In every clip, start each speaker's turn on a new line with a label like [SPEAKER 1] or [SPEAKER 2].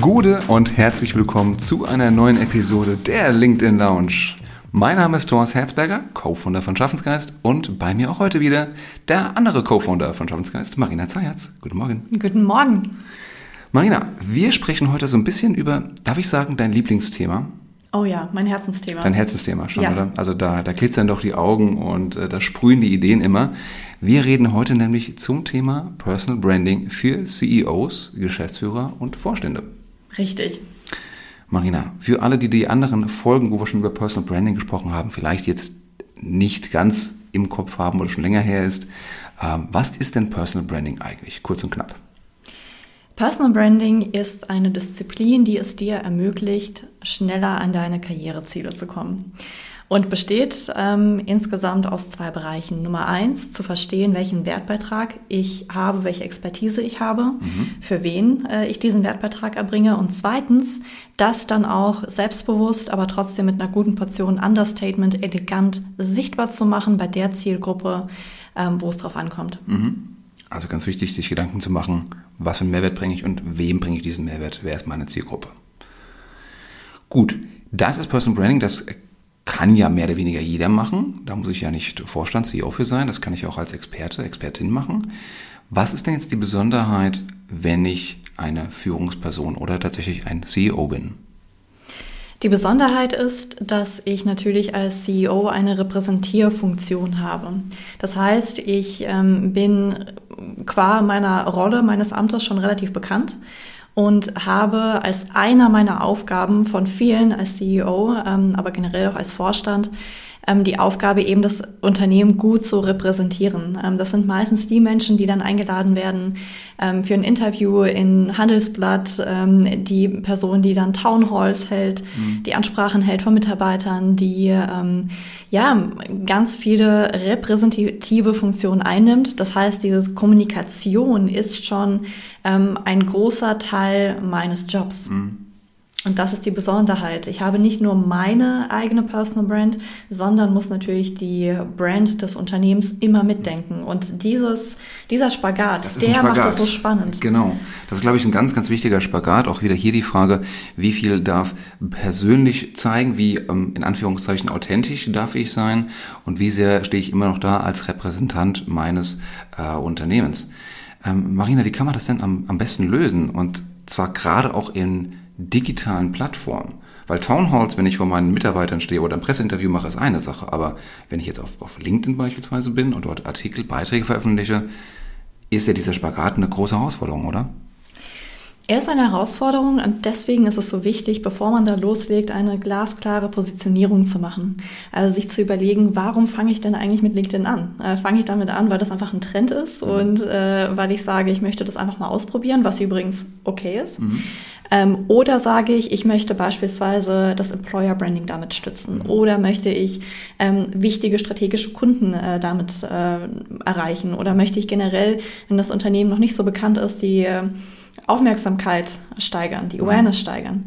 [SPEAKER 1] Gude und herzlich willkommen zu einer neuen Episode der LinkedIn Lounge. Mein Name ist Thomas Herzberger, Co-Founder von Schaffensgeist und bei mir auch heute wieder der andere Co-Founder von Schaffensgeist, Marina Zayatz. Guten Morgen.
[SPEAKER 2] Guten Morgen.
[SPEAKER 1] Marina, wir sprechen heute so ein bisschen über, darf ich sagen, dein Lieblingsthema?
[SPEAKER 2] Oh ja, mein Herzensthema.
[SPEAKER 1] Dein Herzensthema schon, ja. oder? Also da, da glitzern doch die Augen und äh, da sprühen die Ideen immer. Wir reden heute nämlich zum Thema Personal Branding für CEOs, Geschäftsführer und Vorstände.
[SPEAKER 2] Richtig.
[SPEAKER 1] Marina, für alle, die die anderen Folgen, wo wir schon über Personal Branding gesprochen haben, vielleicht jetzt nicht ganz im Kopf haben oder schon länger her ist, äh, was ist denn Personal Branding eigentlich? Kurz und knapp.
[SPEAKER 2] Personal Branding ist eine Disziplin, die es dir ermöglicht, schneller an deine Karriereziele zu kommen. Und besteht ähm, insgesamt aus zwei Bereichen. Nummer eins, zu verstehen, welchen Wertbeitrag ich habe, welche Expertise ich habe, mhm. für wen äh, ich diesen Wertbeitrag erbringe. Und zweitens, das dann auch selbstbewusst, aber trotzdem mit einer guten Portion Understatement elegant sichtbar zu machen bei der Zielgruppe, ähm, wo es drauf ankommt.
[SPEAKER 1] Mhm. Also ganz wichtig, sich Gedanken zu machen, was für einen Mehrwert bringe ich und wem bringe ich diesen Mehrwert, wer ist meine Zielgruppe. Gut, das ist Personal Branding, das kann ja mehr oder weniger jeder machen. Da muss ich ja nicht Vorstand, CEO für sein, das kann ich auch als Experte, Expertin machen. Was ist denn jetzt die Besonderheit, wenn ich eine Führungsperson oder tatsächlich ein CEO bin?
[SPEAKER 2] Die Besonderheit ist, dass ich natürlich als CEO eine Repräsentierfunktion habe. Das heißt, ich ähm, bin qua meiner Rolle meines Amtes schon relativ bekannt und habe als einer meiner Aufgaben von vielen als CEO, ähm, aber generell auch als Vorstand, ähm, die Aufgabe, eben das Unternehmen gut zu repräsentieren. Ähm, das sind meistens die Menschen, die dann eingeladen werden ähm, für ein Interview in Handelsblatt, ähm, die Person, die dann Townhalls hält, mhm. die Ansprachen hält von Mitarbeitern, die ähm, ja ganz viele repräsentative Funktionen einnimmt. Das heißt, diese Kommunikation ist schon ähm, ein großer Teil meines Jobs. Mhm. Und das ist die Besonderheit. Ich habe nicht nur meine eigene Personal Brand, sondern muss natürlich die Brand des Unternehmens immer mitdenken. Und dieses, dieser Spagat, der Spagat. macht das so spannend.
[SPEAKER 1] Genau. Das ist, glaube ich, ein ganz, ganz wichtiger Spagat. Auch wieder hier die Frage, wie viel darf persönlich zeigen, wie ähm, in Anführungszeichen authentisch darf ich sein und wie sehr stehe ich immer noch da als Repräsentant meines äh, Unternehmens. Ähm, Marina, wie kann man das denn am, am besten lösen? Und zwar gerade auch in digitalen Plattformen. Weil Townhalls, wenn ich vor meinen Mitarbeitern stehe oder ein Presseinterview mache, ist eine Sache. Aber wenn ich jetzt auf, auf LinkedIn beispielsweise bin und dort Artikel, Beiträge veröffentliche, ist ja dieser Spagat eine große Herausforderung, oder?
[SPEAKER 2] Er ist eine Herausforderung und deswegen ist es so wichtig, bevor man da loslegt, eine glasklare Positionierung zu machen. Also sich zu überlegen, warum fange ich denn eigentlich mit LinkedIn an? Äh, fange ich damit an, weil das einfach ein Trend ist mhm. und äh, weil ich sage, ich möchte das einfach mal ausprobieren, was übrigens okay ist. Mhm. Ähm, oder sage ich, ich möchte beispielsweise das Employer Branding damit stützen. Mhm. Oder möchte ich ähm, wichtige strategische Kunden äh, damit äh, erreichen? Oder möchte ich generell, wenn das Unternehmen noch nicht so bekannt ist, die äh, Aufmerksamkeit steigern, die Awareness mhm. steigern.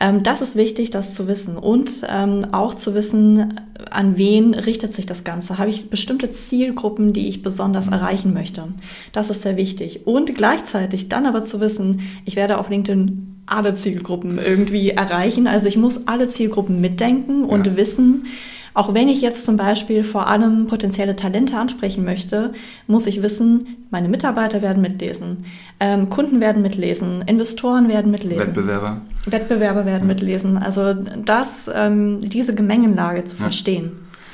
[SPEAKER 2] Ähm, das ist wichtig, das zu wissen und ähm, auch zu wissen, an wen richtet sich das Ganze. Habe ich bestimmte Zielgruppen, die ich besonders mhm. erreichen möchte? Das ist sehr wichtig. Und gleichzeitig dann aber zu wissen, ich werde auf LinkedIn alle Zielgruppen irgendwie erreichen. Also ich muss alle Zielgruppen mitdenken und ja. wissen, auch wenn ich jetzt zum Beispiel vor allem potenzielle Talente ansprechen möchte, muss ich wissen, meine Mitarbeiter werden mitlesen, ähm, Kunden werden mitlesen, Investoren werden mitlesen.
[SPEAKER 1] Wettbewerber.
[SPEAKER 2] Wettbewerber werden ja. mitlesen. Also das, ähm, diese Gemengenlage zu ja. verstehen.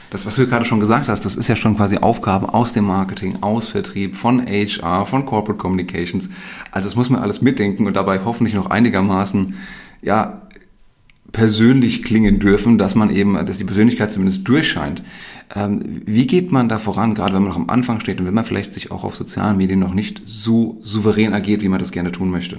[SPEAKER 1] Das, was du gerade schon gesagt hast, das ist ja schon quasi Aufgaben aus dem Marketing, aus Vertrieb, von HR, von Corporate Communications. Also das muss man alles mitdenken und dabei hoffentlich noch einigermaßen, ja, persönlich klingen dürfen, dass man eben, dass die Persönlichkeit zumindest durchscheint. Ähm, wie geht man da voran, gerade wenn man noch am Anfang steht und wenn man vielleicht sich auch auf sozialen Medien noch nicht so souverän agiert, wie man das gerne tun möchte?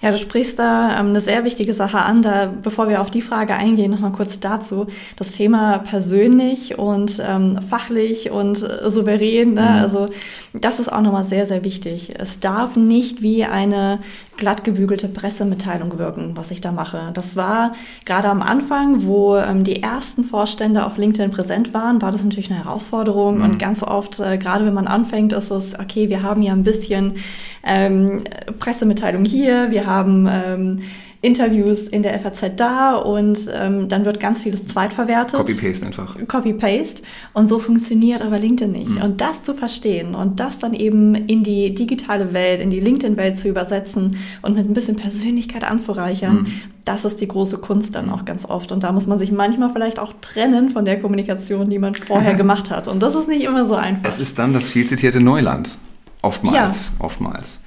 [SPEAKER 2] Ja, du sprichst da ähm, eine sehr wichtige Sache an. Da, bevor wir auf die Frage eingehen, nochmal kurz dazu. Das Thema persönlich und ähm, fachlich und äh, souverän. Ne? Mhm. Also das ist auch nochmal sehr, sehr wichtig. Es darf nicht wie eine glatt gebügelte Pressemitteilung wirken, was ich da mache. Das war gerade am Anfang, wo ähm, die ersten Vorstände auf LinkedIn präsent waren, war das natürlich eine Herausforderung. Mhm. Und ganz oft, äh, gerade wenn man anfängt, ist es, okay, wir haben ja ein bisschen ähm, Pressemitteilung hier, wir haben ähm, Interviews in der FAZ da und ähm, dann wird ganz vieles zweitverwertet.
[SPEAKER 1] Copy-Paste einfach.
[SPEAKER 2] Copy-Paste. Und so funktioniert aber LinkedIn nicht. Mhm. Und das zu verstehen und das dann eben in die digitale Welt, in die LinkedIn-Welt zu übersetzen und mit ein bisschen Persönlichkeit anzureichern, mhm. das ist die große Kunst dann auch ganz oft. Und da muss man sich manchmal vielleicht auch trennen von der Kommunikation, die man vorher gemacht hat. Und das ist nicht immer so einfach.
[SPEAKER 1] Es ist dann das viel zitierte Neuland. Oftmals, ja. oftmals.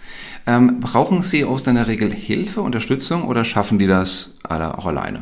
[SPEAKER 1] Ähm, brauchen CEOs in der Regel Hilfe, Unterstützung oder schaffen die das auch alleine?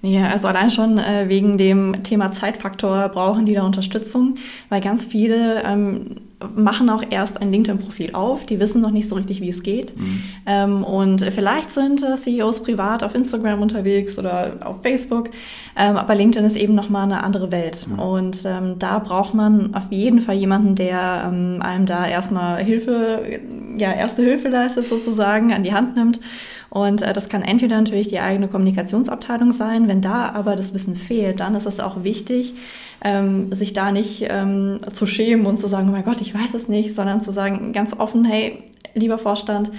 [SPEAKER 2] Ja, also allein schon äh, wegen dem Thema Zeitfaktor brauchen die da Unterstützung, weil ganz viele ähm, machen auch erst ein LinkedIn-Profil auf, die wissen noch nicht so richtig, wie es geht. Mhm. Ähm, und vielleicht sind äh, CEOs privat auf Instagram unterwegs oder auf Facebook, ähm, aber LinkedIn ist eben nochmal eine andere Welt. Mhm. Und ähm, da braucht man auf jeden Fall jemanden, der ähm, einem da erstmal Hilfe, ja, erste Hilfe leistet sozusagen, an die Hand nimmt und äh, das kann entweder natürlich die eigene Kommunikationsabteilung sein, wenn da aber das Wissen fehlt, dann ist es auch wichtig, ähm, sich da nicht ähm, zu schämen und zu sagen, oh mein Gott, ich weiß es nicht, sondern zu sagen ganz offen, hey, lieber Vorstand,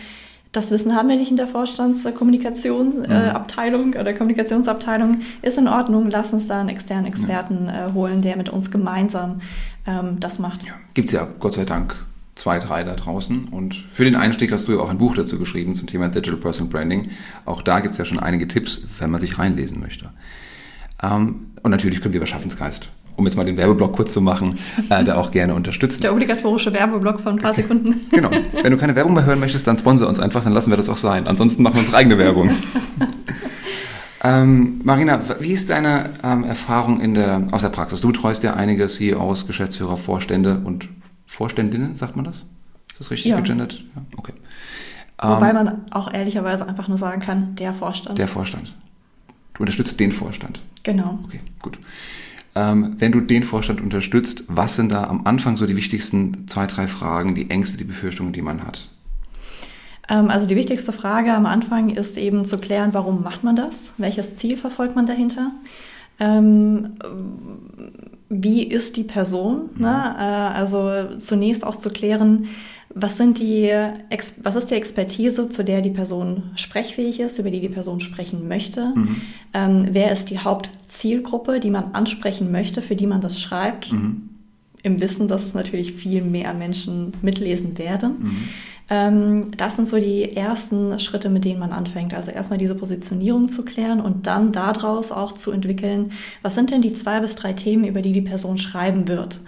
[SPEAKER 2] das Wissen haben wir nicht in der Vorstandskommunikationsabteilung äh, oder Kommunikationsabteilung. Ist in Ordnung, lass uns da einen externen Experten äh, holen, der mit uns gemeinsam ähm, das macht.
[SPEAKER 1] Ja, Gibt es ja Gott sei Dank zwei, drei da draußen. Und für den Einstieg hast du ja auch ein Buch dazu geschrieben zum Thema Digital Personal Branding. Auch da gibt es ja schon einige Tipps, wenn man sich reinlesen möchte. Ähm, und natürlich können wir über Schaffensgeist, um jetzt mal den Werbeblock kurz zu machen, äh, da auch gerne unterstützen.
[SPEAKER 2] Der obligatorische Werbeblock von ein paar Sekunden.
[SPEAKER 1] genau. Wenn du keine Werbung mehr hören möchtest, dann sponsor uns einfach, dann lassen wir das auch sein. Ansonsten machen wir unsere eigene Werbung. Ähm, Marina, wie ist deine ähm, Erfahrung in der, aus der Praxis? Du betreust ja einige CEOs, Geschäftsführer, Vorstände und Vorständinnen, sagt man das? Ist das richtig ja. gegendert? Ja, okay.
[SPEAKER 2] Wobei ähm, man auch ehrlicherweise einfach nur sagen kann, der Vorstand.
[SPEAKER 1] Der Vorstand. Du unterstützt den Vorstand.
[SPEAKER 2] Genau.
[SPEAKER 1] Okay, gut. Ähm, wenn du den Vorstand unterstützt, was sind da am Anfang so die wichtigsten zwei, drei Fragen, die Ängste, die Befürchtungen, die man hat?
[SPEAKER 2] Ähm, also die wichtigste Frage am Anfang ist eben zu klären, warum macht man das? Welches Ziel verfolgt man dahinter? Ähm, wie ist die Person? Ne? Mhm. Äh, also zunächst auch zu klären, was sind die, was ist die Expertise, zu der die Person sprechfähig ist, über die die Person sprechen möchte? Mhm. Ähm, wer ist die Hauptzielgruppe, die man ansprechen möchte, für die man das schreibt? Mhm. Im Wissen, dass es natürlich viel mehr Menschen mitlesen werden. Mhm. Ähm, das sind so die ersten Schritte, mit denen man anfängt. Also erstmal diese Positionierung zu klären und dann daraus auch zu entwickeln, was sind denn die zwei bis drei Themen, über die die Person schreiben wird.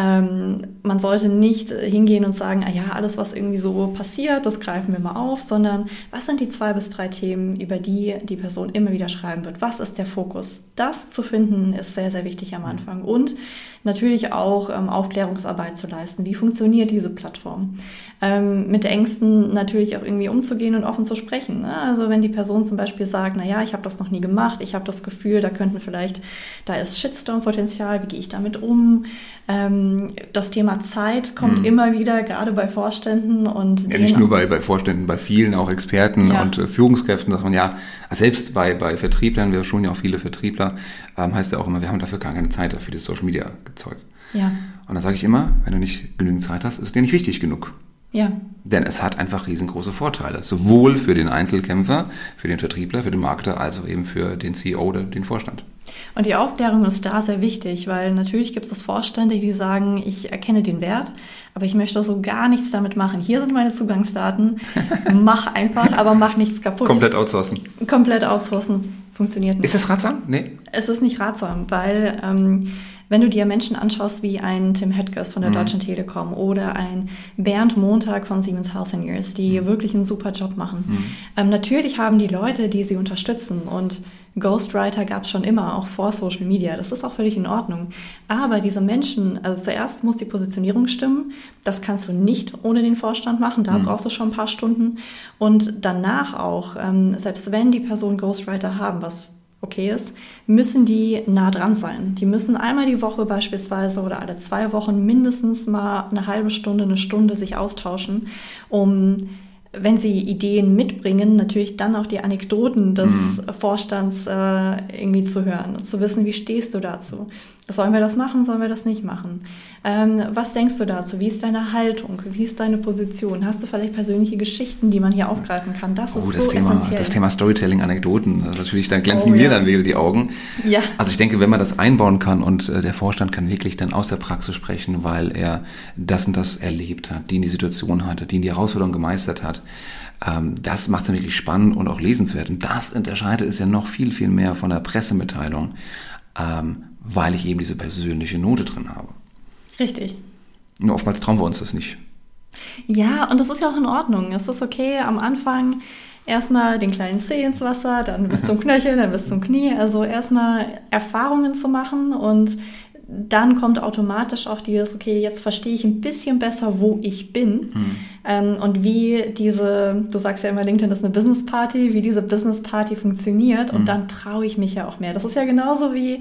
[SPEAKER 2] Ähm, man sollte nicht hingehen und sagen, ah ja, alles, was irgendwie so passiert, das greifen wir mal auf, sondern was sind die zwei bis drei Themen, über die die Person immer wieder schreiben wird? Was ist der Fokus? Das zu finden ist sehr, sehr wichtig am Anfang. Und natürlich auch ähm, Aufklärungsarbeit zu leisten. Wie funktioniert diese Plattform? Ähm, mit Ängsten natürlich auch irgendwie umzugehen und offen zu sprechen. Ne? Also wenn die Person zum Beispiel sagt, na ja, ich habe das noch nie gemacht, ich habe das Gefühl, da könnten vielleicht, da ist Shitstorm-Potenzial, wie gehe ich damit um? Ähm, das Thema Zeit kommt mhm. immer wieder, gerade bei Vorständen und
[SPEAKER 1] ja, nicht nur bei, bei Vorständen, bei vielen auch Experten ja. und äh, Führungskräften sagt man ja, selbst bei, bei Vertrieblern, wir schon ja auch viele Vertriebler, ähm, heißt ja auch immer, wir haben dafür gar keine Zeit dafür, das Social Media Zeug.
[SPEAKER 2] Ja.
[SPEAKER 1] Und dann sage ich immer, wenn du nicht genügend Zeit hast, ist es dir nicht wichtig genug.
[SPEAKER 2] Ja.
[SPEAKER 1] Denn es hat einfach riesengroße Vorteile. Sowohl für den Einzelkämpfer, für den Vertriebler, für den Marketer, als auch eben für den CEO oder den Vorstand.
[SPEAKER 2] Und die Aufklärung ist da sehr wichtig, weil natürlich gibt es Vorstände, die sagen, ich erkenne den Wert, aber ich möchte so gar nichts damit machen. Hier sind meine Zugangsdaten, mach einfach, aber mach nichts kaputt.
[SPEAKER 1] Komplett outsourcen.
[SPEAKER 2] Komplett outsourcen. Funktioniert nicht.
[SPEAKER 1] Ist das ratsam? Nee.
[SPEAKER 2] Es ist nicht ratsam, weil ähm, wenn du dir Menschen anschaust wie ein Tim Hedges von der mhm. Deutschen Telekom oder ein Bernd Montag von Siemens Healthineers, die mhm. wirklich einen super Job machen, mhm. ähm, natürlich haben die Leute, die sie unterstützen und Ghostwriter gab es schon immer, auch vor Social Media. Das ist auch völlig in Ordnung. Aber diese Menschen, also zuerst muss die Positionierung stimmen. Das kannst du nicht ohne den Vorstand machen. Da mhm. brauchst du schon ein paar Stunden. Und danach auch, ähm, selbst wenn die Personen Ghostwriter haben, was okay ist, müssen die nah dran sein. Die müssen einmal die Woche beispielsweise oder alle zwei Wochen mindestens mal eine halbe Stunde, eine Stunde sich austauschen, um wenn sie Ideen mitbringen, natürlich dann auch die Anekdoten des mhm. Vorstands äh, irgendwie zu hören und zu wissen, wie stehst du dazu. Sollen wir das machen, sollen wir das nicht machen? Ähm, was denkst du dazu? Wie ist deine Haltung? Wie ist deine Position? Hast du vielleicht persönliche Geschichten, die man hier aufgreifen kann?
[SPEAKER 1] Das oh, ist das so Thema, essentiell. Das Thema Storytelling, Anekdoten, das natürlich, da glänzen oh, mir ja. dann wieder die Augen. Ja. Also ich denke, wenn man das einbauen kann und äh, der Vorstand kann wirklich dann aus der Praxis sprechen, weil er das und das erlebt hat, die in die Situation hatte, die in die Herausforderung gemeistert hat, ähm, das macht es wirklich spannend und auch lesenswert. Und das unterscheidet es ja noch viel, viel mehr von der Pressemitteilung. Weil ich eben diese persönliche Note drin habe.
[SPEAKER 2] Richtig.
[SPEAKER 1] Nur oftmals trauen wir uns das nicht.
[SPEAKER 2] Ja, und das ist ja auch in Ordnung. Es ist okay, am Anfang erstmal den kleinen Zeh ins Wasser, dann bis zum Knöchel, dann bis zum Knie. Also erstmal Erfahrungen zu machen und dann kommt automatisch auch dieses, okay, jetzt verstehe ich ein bisschen besser, wo ich bin mhm. ähm, und wie diese, du sagst ja immer, LinkedIn ist eine Business Party, wie diese Business Party funktioniert und mhm. dann traue ich mich ja auch mehr. Das ist ja genauso wie,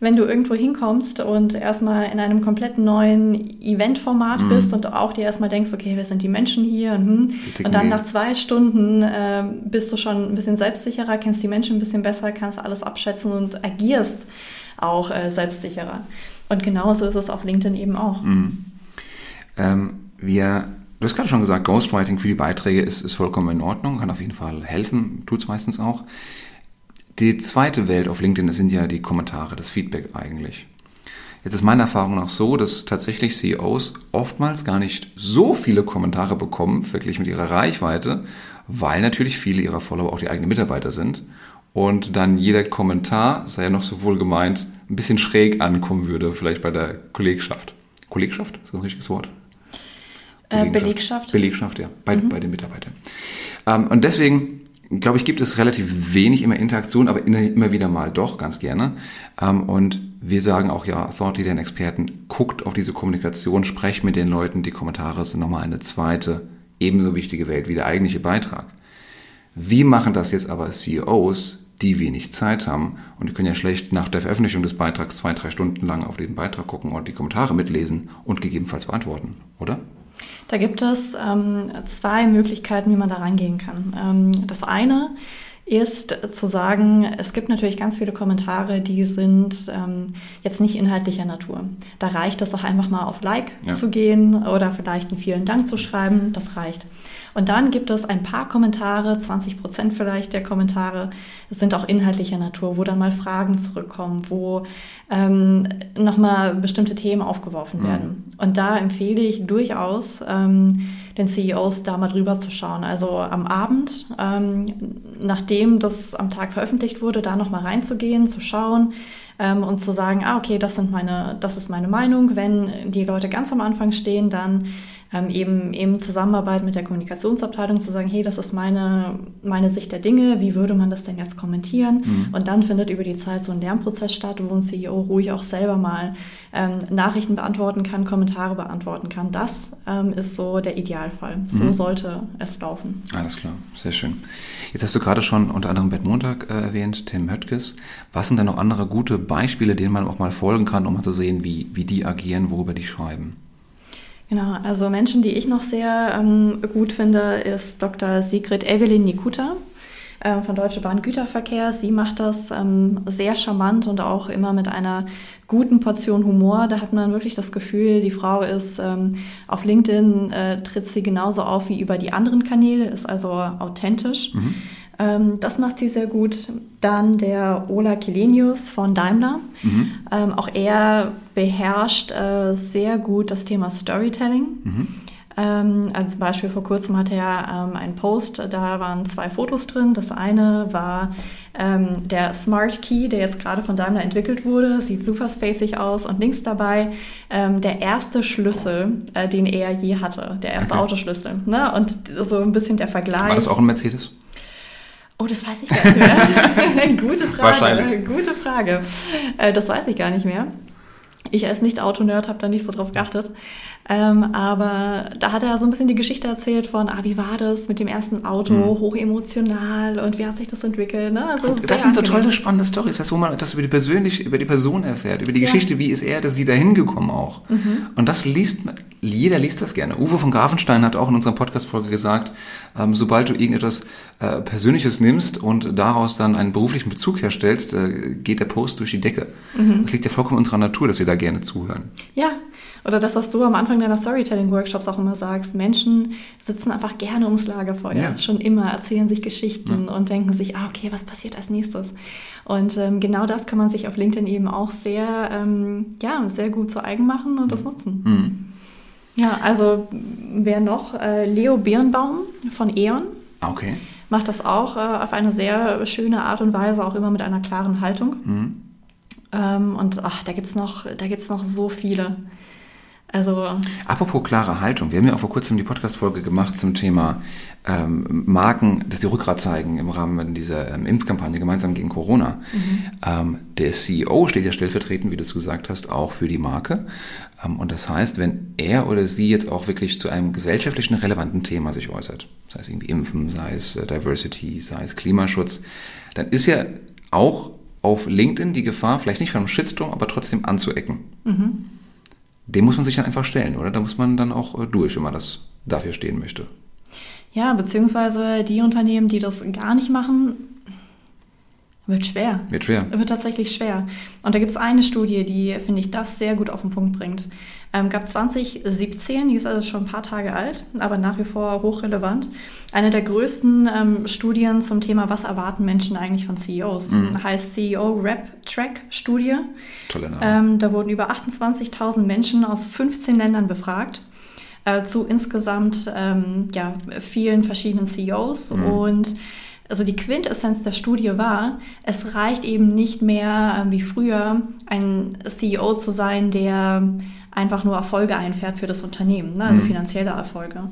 [SPEAKER 2] wenn du irgendwo hinkommst und erstmal in einem komplett neuen Eventformat mhm. bist und auch dir erstmal denkst, okay, wer sind die Menschen hier? Und, hm. und dann nach zwei Stunden äh, bist du schon ein bisschen selbstsicherer, kennst die Menschen ein bisschen besser, kannst alles abschätzen und agierst auch äh, selbstsicherer. Und genauso ist es auf LinkedIn eben auch. Mhm.
[SPEAKER 1] Ähm, wir Du hast gerade schon gesagt, Ghostwriting für die Beiträge ist, ist vollkommen in Ordnung, kann auf jeden Fall helfen, tut es meistens auch. Die zweite Welt auf LinkedIn sind ja die Kommentare, das Feedback eigentlich. Jetzt ist meine Erfahrung auch so, dass tatsächlich CEOs oftmals gar nicht so viele Kommentare bekommen, wirklich mit ihrer Reichweite, weil natürlich viele ihrer Follower auch die eigenen Mitarbeiter sind und dann jeder Kommentar, sei ja noch so wohl gemeint, ein bisschen schräg ankommen würde, vielleicht bei der Kollegschaft. Kollegschaft, ist das ein richtiges Wort?
[SPEAKER 2] Äh, Belegschaft.
[SPEAKER 1] Belegschaft, ja, bei, mhm. bei den Mitarbeitern. Ähm, und deswegen glaube ich, gibt es relativ wenig immer Interaktion, aber immer wieder mal doch, ganz gerne. Ähm, und wir sagen auch, ja, Thought Leader Experten, guckt auf diese Kommunikation, sprecht mit den Leuten, die Kommentare sind nochmal eine zweite, ebenso wichtige Welt wie der eigentliche Beitrag. Wie machen das jetzt aber CEOs, die wenig Zeit haben und die können ja schlecht nach der Veröffentlichung des Beitrags zwei, drei Stunden lang auf den Beitrag gucken und die Kommentare mitlesen und gegebenenfalls beantworten, oder?
[SPEAKER 2] Da gibt es ähm, zwei Möglichkeiten, wie man da rangehen kann. Ähm, das eine ist zu sagen, es gibt natürlich ganz viele Kommentare, die sind ähm, jetzt nicht inhaltlicher Natur. Da reicht es auch einfach mal auf Like ja. zu gehen oder vielleicht einen vielen Dank zu schreiben. Das reicht. Und dann gibt es ein paar Kommentare, 20 Prozent vielleicht der Kommentare sind auch inhaltlicher Natur, wo dann mal Fragen zurückkommen, wo ähm, nochmal bestimmte Themen aufgeworfen mhm. werden. Und da empfehle ich durchaus ähm, den CEOs da mal drüber zu schauen. Also am Abend, ähm, nachdem das am Tag veröffentlicht wurde, da nochmal reinzugehen, zu schauen, ähm, und zu sagen, ah, okay, das sind meine, das ist meine Meinung. Wenn die Leute ganz am Anfang stehen, dann ähm, eben, eben Zusammenarbeit mit der Kommunikationsabteilung zu sagen, hey, das ist meine, meine Sicht der Dinge, wie würde man das denn jetzt kommentieren? Mhm. Und dann findet über die Zeit so ein Lernprozess statt, wo ein CEO ruhig auch selber mal ähm, Nachrichten beantworten kann, Kommentare beantworten kann. Das ähm, ist so der Idealfall. So mhm. sollte es laufen.
[SPEAKER 1] Alles klar, sehr schön. Jetzt hast du gerade schon unter anderem Bert Montag äh, erwähnt, Tim Höttges. Was sind denn noch andere gute Beispiele, denen man auch mal folgen kann, um mal zu sehen, wie, wie die agieren, worüber die schreiben?
[SPEAKER 2] Genau, also Menschen, die ich noch sehr ähm, gut finde, ist Dr. Sigrid Evelyn Nikuta äh, von Deutsche Bahn Güterverkehr. Sie macht das ähm, sehr charmant und auch immer mit einer guten Portion Humor. Da hat man wirklich das Gefühl, die Frau ist ähm, auf LinkedIn, äh, tritt sie genauso auf wie über die anderen Kanäle, ist also authentisch. Mhm. Ähm, das macht sie sehr gut. Dann der Ola Kelenius von Daimler. Mhm. Ähm, auch er beherrscht äh, sehr gut das Thema Storytelling. Mhm. Ähm, also zum Beispiel vor kurzem hatte er ähm, einen Post, da waren zwei Fotos drin. Das eine war ähm, der Smart Key, der jetzt gerade von Daimler entwickelt wurde, sieht super spacig aus und links dabei ähm, der erste Schlüssel, äh, den er je hatte, der erste okay. Autoschlüssel. Ne? Und so ein bisschen der Vergleich. War
[SPEAKER 1] das auch ein Mercedes?
[SPEAKER 2] Oh, das weiß ich gar nicht mehr. gute Frage. Wahrscheinlich. Gute Frage. Äh, das weiß ich gar nicht mehr. Ich als Nicht-Auto-Nerd habe da nicht so drauf geachtet. Ähm, aber da hat er so ein bisschen die Geschichte erzählt von, ah, wie war das mit dem ersten Auto, mhm. hochemotional und wie hat sich das entwickelt. Ne?
[SPEAKER 1] Also das sind so tolle, spannende Stories, wo man das über die, persönlich, über die Person erfährt, über die ja. Geschichte, wie ist er, dass sie da hingekommen auch. Mhm. Und das liest, jeder liest das gerne. Uwe von Grafenstein hat auch in unserer Podcast-Folge gesagt, ähm, sobald du irgendetwas äh, Persönliches nimmst und daraus dann einen beruflichen Bezug herstellst, äh, geht der Post durch die Decke. Mhm. Das liegt ja vollkommen in unserer Natur, dass wir da gerne zuhören.
[SPEAKER 2] Ja, oder das, was du am Anfang deiner Storytelling-Workshops auch immer sagst. Menschen sitzen einfach gerne ums Lagerfeuer. Ja. Schon immer erzählen sich Geschichten ja. und denken sich, ah, okay, was passiert als nächstes? Und ähm, genau das kann man sich auf LinkedIn eben auch sehr, ähm, ja, sehr gut zu eigen machen und das nutzen. Mhm. Ja, also wer noch? Äh, Leo Birnbaum von E.ON.
[SPEAKER 1] Ah, okay.
[SPEAKER 2] Macht das auch äh, auf eine sehr schöne Art und Weise, auch immer mit einer klaren Haltung. Mhm. Ähm, und ach, da gibt es noch, noch so viele. Also
[SPEAKER 1] Apropos klare Haltung, wir haben ja auch vor kurzem die Podcast-Folge gemacht zum Thema ähm, Marken, dass die Rückgrat zeigen im Rahmen dieser ähm, Impfkampagne gemeinsam gegen Corona. Mhm. Ähm, der CEO steht ja stellvertretend, wie du es gesagt hast, auch für die Marke. Ähm, und das heißt, wenn er oder sie jetzt auch wirklich zu einem gesellschaftlichen relevanten Thema sich äußert, sei es irgendwie Impfen, sei es äh, Diversity, sei es Klimaschutz, dann ist ja auch auf LinkedIn die Gefahr, vielleicht nicht von einem Shitstorm, aber trotzdem anzuecken. Mhm dem muss man sich dann einfach stellen, oder? Da muss man dann auch äh, durch, wenn man das dafür stehen möchte.
[SPEAKER 2] Ja, beziehungsweise die Unternehmen, die das gar nicht machen, wird schwer.
[SPEAKER 1] Wird schwer.
[SPEAKER 2] Wird tatsächlich schwer. Und da gibt es eine Studie, die, finde ich, das sehr gut auf den Punkt bringt. Ähm, gab 2017, die ist also schon ein paar Tage alt, aber nach wie vor hochrelevant. Eine der größten ähm, Studien zum Thema, was erwarten Menschen eigentlich von CEOs. Mhm. Heißt CEO Rep Track Studie.
[SPEAKER 1] Tolle Name.
[SPEAKER 2] Ähm, da wurden über 28.000 Menschen aus 15 Ländern befragt äh, zu insgesamt ähm, ja, vielen verschiedenen CEOs mhm. und also die Quintessenz der Studie war, es reicht eben nicht mehr äh, wie früher ein CEO zu sein, der einfach nur Erfolge einfährt für das Unternehmen, ne? also mhm. finanzielle Erfolge.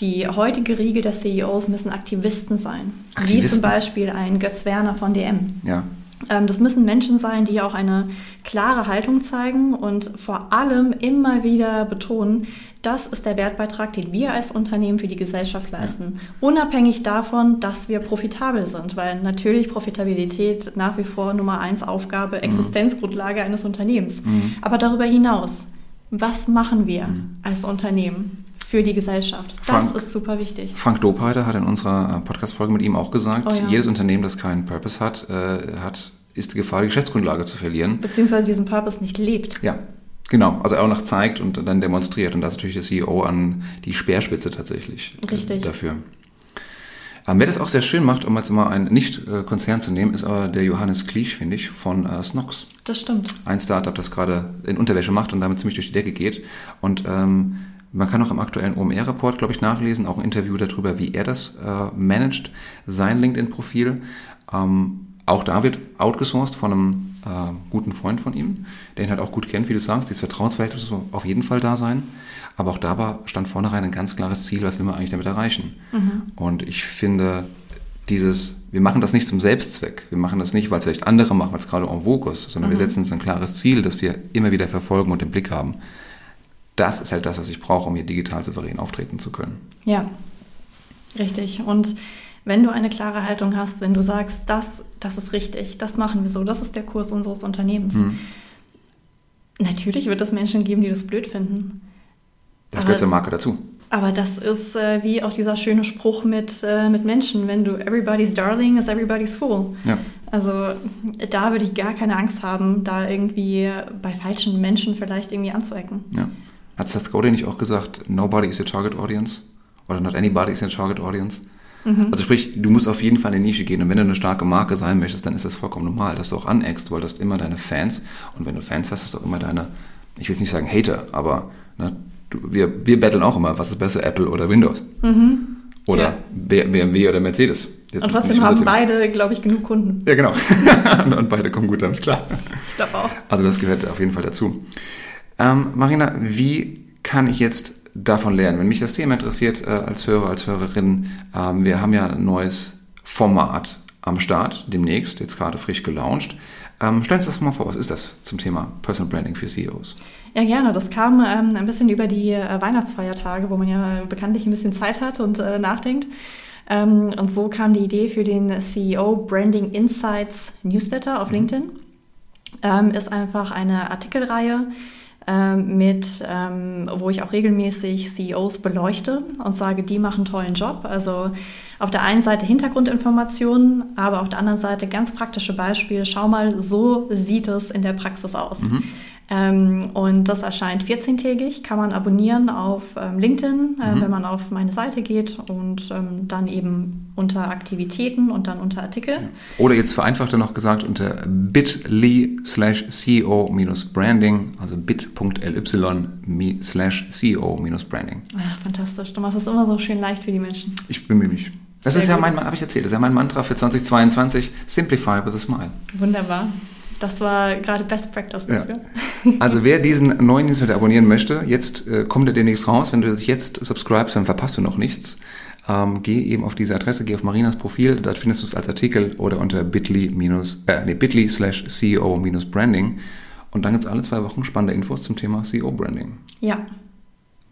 [SPEAKER 2] Die heutige Riege der CEOs müssen Aktivisten sein, Aktivisten. wie zum Beispiel ein Götz Werner von DM.
[SPEAKER 1] Ja.
[SPEAKER 2] Ähm, das müssen Menschen sein, die auch eine klare Haltung zeigen und vor allem immer wieder betonen, das ist der Wertbeitrag, den wir als Unternehmen für die Gesellschaft leisten. Ja. Unabhängig davon, dass wir profitabel sind, weil natürlich Profitabilität nach wie vor Nummer eins Aufgabe, mhm. Existenzgrundlage eines Unternehmens. Mhm. Aber darüber hinaus, was machen wir mhm. als Unternehmen für die Gesellschaft? Das Frank, ist super wichtig.
[SPEAKER 1] Frank Dopeiter hat in unserer äh, Podcast-Folge mit ihm auch gesagt, oh ja. jedes Unternehmen, das keinen Purpose hat, äh, hat ist die Gefahr, die Geschäftsgrundlage zu verlieren.
[SPEAKER 2] Beziehungsweise diesen Purpose nicht lebt.
[SPEAKER 1] Ja, genau. Also auch noch zeigt und dann demonstriert. Und da ist natürlich der CEO an die Speerspitze tatsächlich
[SPEAKER 2] äh, Richtig.
[SPEAKER 1] dafür. Ähm, wer das auch sehr schön macht, um jetzt mal einen Nicht-Konzern zu nehmen, ist aber der Johannes Kliesch, finde ich, von äh, Snox.
[SPEAKER 2] Das stimmt.
[SPEAKER 1] Ein Startup, das gerade in Unterwäsche macht und damit ziemlich durch die Decke geht. Und ähm, man kann auch im aktuellen OMR-Report, glaube ich, nachlesen, auch ein Interview darüber, wie er das äh, managt, sein LinkedIn-Profil. Ähm, auch da wird outgesourced von einem äh, guten Freund von ihm, der ihn halt auch gut kennt, wie du sagst. Dieses Vertrauensverhältnis muss auf jeden Fall da sein. Aber auch da war, stand vornherein ein ganz klares Ziel, was will man eigentlich damit erreichen. Mhm. Und ich finde, dieses, wir machen das nicht zum Selbstzweck. Wir machen das nicht, weil es vielleicht andere machen, als gerade en vogue ist, sondern mhm. wir setzen uns ein klares Ziel, das wir immer wieder verfolgen und im Blick haben. Das ist halt das, was ich brauche, um hier digital souverän auftreten zu können.
[SPEAKER 2] Ja, richtig. Und wenn du eine klare Haltung hast, wenn du sagst, das, das ist richtig, das machen wir so, das ist der Kurs unseres Unternehmens. Mhm. Natürlich wird es Menschen geben, die das blöd finden.
[SPEAKER 1] Das gehört zur Marke dazu.
[SPEAKER 2] Aber das ist äh, wie auch dieser schöne Spruch mit, äh, mit Menschen, wenn du everybody's darling is everybody's fool.
[SPEAKER 1] Ja.
[SPEAKER 2] Also da würde ich gar keine Angst haben, da irgendwie bei falschen Menschen vielleicht irgendwie anzuecken.
[SPEAKER 1] Ja. Hat Seth Godin nicht auch gesagt, nobody is your target audience? Oder not anybody is your target audience? Mhm. Also sprich, du musst auf jeden Fall in die Nische gehen und wenn du eine starke Marke sein möchtest, dann ist das vollkommen normal, dass du auch aneckst, weil du hast immer deine Fans und wenn du Fans hast, hast du auch immer deine, ich will jetzt nicht sagen Hater, aber ne, wir, wir battlen auch immer, was ist besser, Apple oder Windows? Mhm. Oder ja. BMW oder Mercedes.
[SPEAKER 2] Jetzt und trotzdem haben beide, glaube ich, genug Kunden.
[SPEAKER 1] Ja, genau. und beide kommen gut damit klar.
[SPEAKER 2] Ich glaube auch.
[SPEAKER 1] Also das gehört auf jeden Fall dazu. Ähm, Marina, wie kann ich jetzt davon lernen? Wenn mich das Thema interessiert, äh, als Hörer, als Hörerin, ähm, wir haben ja ein neues Format am Start, demnächst, jetzt gerade frisch gelauncht. Ähm, stellen Sie das mal vor, was ist das zum Thema Personal Branding für CEOs?
[SPEAKER 2] Ja, gerne. Das kam ähm, ein bisschen über die äh, Weihnachtsfeiertage, wo man ja bekanntlich ein bisschen Zeit hat und äh, nachdenkt. Ähm, und so kam die Idee für den CEO Branding Insights Newsletter auf mhm. LinkedIn. Ähm, ist einfach eine Artikelreihe mit, ähm, wo ich auch regelmäßig CEOs beleuchte und sage, die machen einen tollen Job. Also auf der einen Seite Hintergrundinformationen, aber auf der anderen Seite ganz praktische Beispiele. Schau mal, so sieht es in der Praxis aus. Mhm. Ähm, und das erscheint 14-tägig, kann man abonnieren auf ähm, LinkedIn, äh, mhm. wenn man auf meine Seite geht und ähm, dann eben unter Aktivitäten und dann unter Artikel.
[SPEAKER 1] Oder jetzt vereinfachter noch gesagt unter bit.ly slash CEO-Branding, also bit.ly slash CEO-Branding.
[SPEAKER 2] Ach, fantastisch. Du machst es immer so schön leicht für die Menschen.
[SPEAKER 1] Ich bemühe mich. Das Sehr ist ja gut. mein, habe ich erzählt, das ist ja mein Mantra für 2022. Simplify with a smile.
[SPEAKER 2] Wunderbar. Das war gerade Best Practice dafür.
[SPEAKER 1] Ja. Also wer diesen neuen Newsletter abonnieren möchte, jetzt äh, kommt er demnächst raus. Wenn du dich jetzt subscribest, dann verpasst du noch nichts. Ähm, geh eben auf diese Adresse, geh auf Marinas Profil, dort findest du es als Artikel oder unter bit.ly äh, nee, bit slash CEO Branding. Und dann gibt es alle zwei Wochen spannende Infos zum Thema CEO Branding.
[SPEAKER 2] Ja,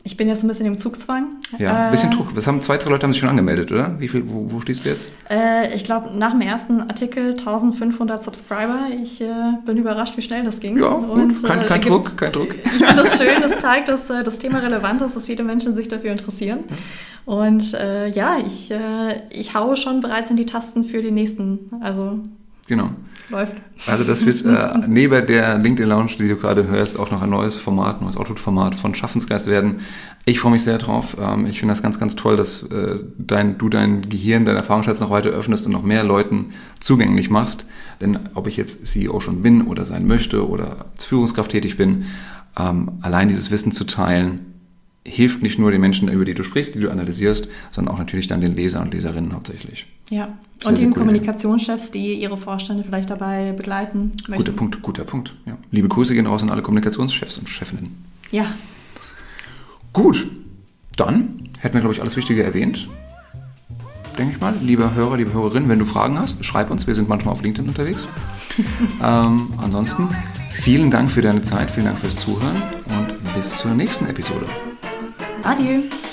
[SPEAKER 2] ich bin jetzt ein bisschen im Zugzwang.
[SPEAKER 1] Ja, ein bisschen äh, Druck. Was haben zwei, drei Leute haben sich schon angemeldet, oder? Wie viel, wo, wo stehst du jetzt?
[SPEAKER 2] Äh, ich glaube, nach dem ersten Artikel 1500 Subscriber. Ich äh, bin überrascht, wie schnell das ging.
[SPEAKER 1] Ja, Und, kein, kein äh, Druck, kein Druck.
[SPEAKER 2] Ich finde das schön, es zeigt, dass äh, das Thema relevant ist, dass viele Menschen sich dafür interessieren. Und äh, ja, ich, ich haue schon bereits in die Tasten für den nächsten. Also
[SPEAKER 1] Genau. Läuft. Also das wird äh, neben der LinkedIn Lounge, die du gerade hörst, auch noch ein neues Format, neues Output-Format von Schaffensgeist werden. Ich freue mich sehr drauf. Ähm, ich finde das ganz, ganz toll, dass äh, dein, du dein Gehirn, dein Erfahrungsschatz noch weiter öffnest und noch mehr Leuten zugänglich machst. Denn ob ich jetzt CEO schon bin oder sein möchte oder als Führungskraft tätig bin, ähm, allein dieses Wissen zu teilen, hilft nicht nur den Menschen, über die du sprichst, die du analysierst, sondern auch natürlich dann den Lesern und Leserinnen hauptsächlich.
[SPEAKER 2] Ja, sehr, und den Kommunikationschefs, die ihre Vorstände vielleicht dabei begleiten
[SPEAKER 1] möchten. Guter Punkt, guter Punkt. Ja. Liebe Grüße gehen raus an alle Kommunikationschefs und Chefinnen.
[SPEAKER 2] Ja.
[SPEAKER 1] Gut, dann hätten wir, glaube ich, alles Wichtige erwähnt. Denke ich mal. Lieber Hörer, liebe Hörerin, wenn du Fragen hast, schreib uns. Wir sind manchmal auf LinkedIn unterwegs. ähm, ansonsten vielen Dank für deine Zeit, vielen Dank fürs Zuhören und bis zur nächsten Episode.
[SPEAKER 2] Adieu.